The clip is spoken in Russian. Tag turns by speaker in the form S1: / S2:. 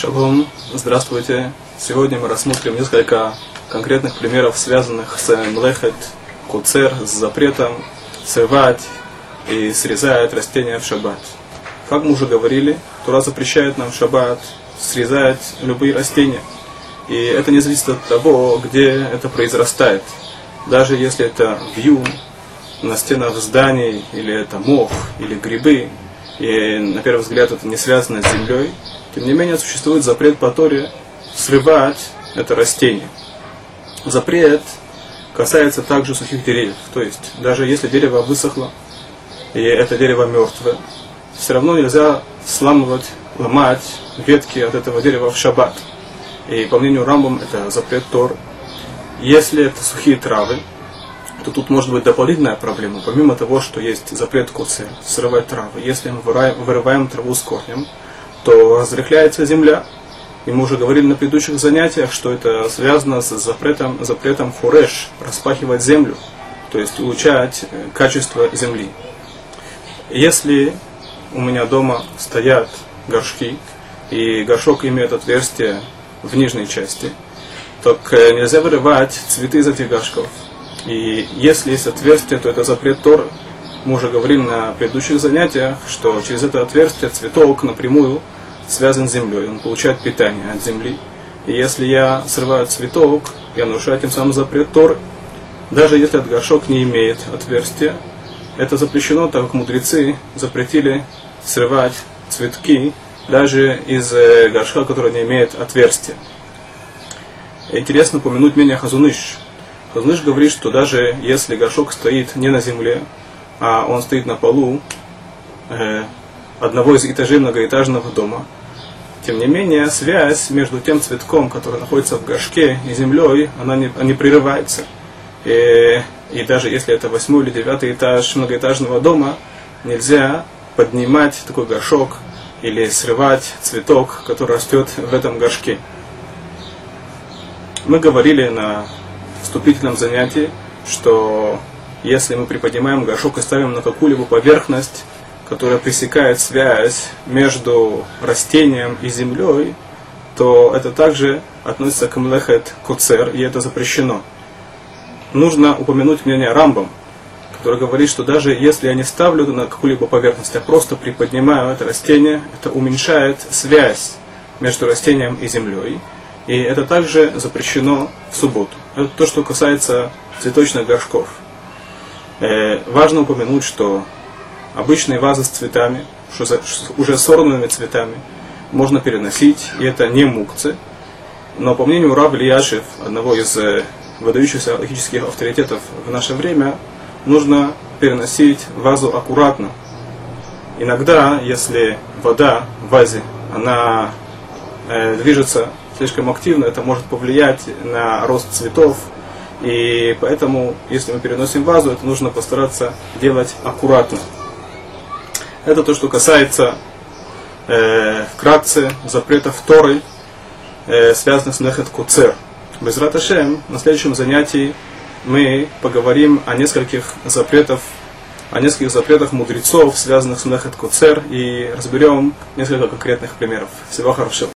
S1: Шалом, здравствуйте. Сегодня мы рассмотрим несколько конкретных примеров, связанных с млехет, куцер, с запретом срывать и срезать растения в шаббат. Как мы уже говорили, Тура запрещает нам в шаббат срезать любые растения. И это не зависит от того, где это произрастает. Даже если это вью на стенах зданий, или это мох, или грибы, и на первый взгляд это не связано с землей, тем не менее, существует запрет по Торе срывать это растение. Запрет касается также сухих деревьев. То есть, даже если дерево высохло, и это дерево мертвое, все равно нельзя сламывать, ломать ветки от этого дерева в шаббат. И по мнению Рамбам это запрет Тор. Если это сухие травы, то тут может быть дополнительная проблема. Помимо того, что есть запрет куцы, срывать травы, если мы вырываем траву с корнем, то разрыхляется земля. И мы уже говорили на предыдущих занятиях, что это связано с запретом, запретом хуреш, распахивать землю, то есть улучшать э, качество земли. Если у меня дома стоят горшки, и горшок имеет отверстие в нижней части, то э, нельзя вырывать цветы из этих горшков. И если есть отверстие, то это запрет Торы. Мы уже говорили на предыдущих занятиях, что через это отверстие цветок напрямую связан с землей, он получает питание от земли. И если я срываю цветок, я нарушаю тем самым запрет Торы. Даже если этот горшок не имеет отверстия, это запрещено, так как мудрецы запретили срывать цветки даже из э, горшка, который не имеет отверстия. Интересно упомянуть мнение Хазуныш. Хазуныш говорит, что даже если горшок стоит не на земле, а он стоит на полу э, одного из этажей многоэтажного дома, тем не менее, связь между тем цветком, который находится в горшке, и землей, она не, не прерывается. И, и даже если это восьмой или девятый этаж многоэтажного дома, нельзя поднимать такой горшок или срывать цветок, который растет в этом горшке. Мы говорили на вступительном занятии, что если мы приподнимаем горшок и ставим на какую-либо поверхность, которая пресекает связь между растением и землей, то это также относится к млехет куцер, и это запрещено. Нужно упомянуть мнение Рамбам, который говорит, что даже если я не ставлю на какую-либо поверхность, а просто приподнимаю это растение, это уменьшает связь между растением и землей. И это также запрещено в субботу. Это то, что касается цветочных горшков. Э, важно упомянуть, что обычные вазы с цветами, уже сорванными цветами, можно переносить, и это не мукцы. Но по мнению Рав Лияшев, одного из э, выдающихся логических авторитетов в наше время, нужно переносить вазу аккуратно. Иногда, если вода в вазе, она э, движется слишком активно, это может повлиять на рост цветов, и поэтому, если мы переносим вазу, это нужно постараться делать аккуратно. Это то, что касается э, вкратце запретов Торы, э, связанных с Мехет Куцер. Без Раташем на следующем занятии мы поговорим о нескольких запретах, о нескольких запретах мудрецов, связанных с Мехет Куцер, и разберем несколько конкретных примеров. Всего хорошего.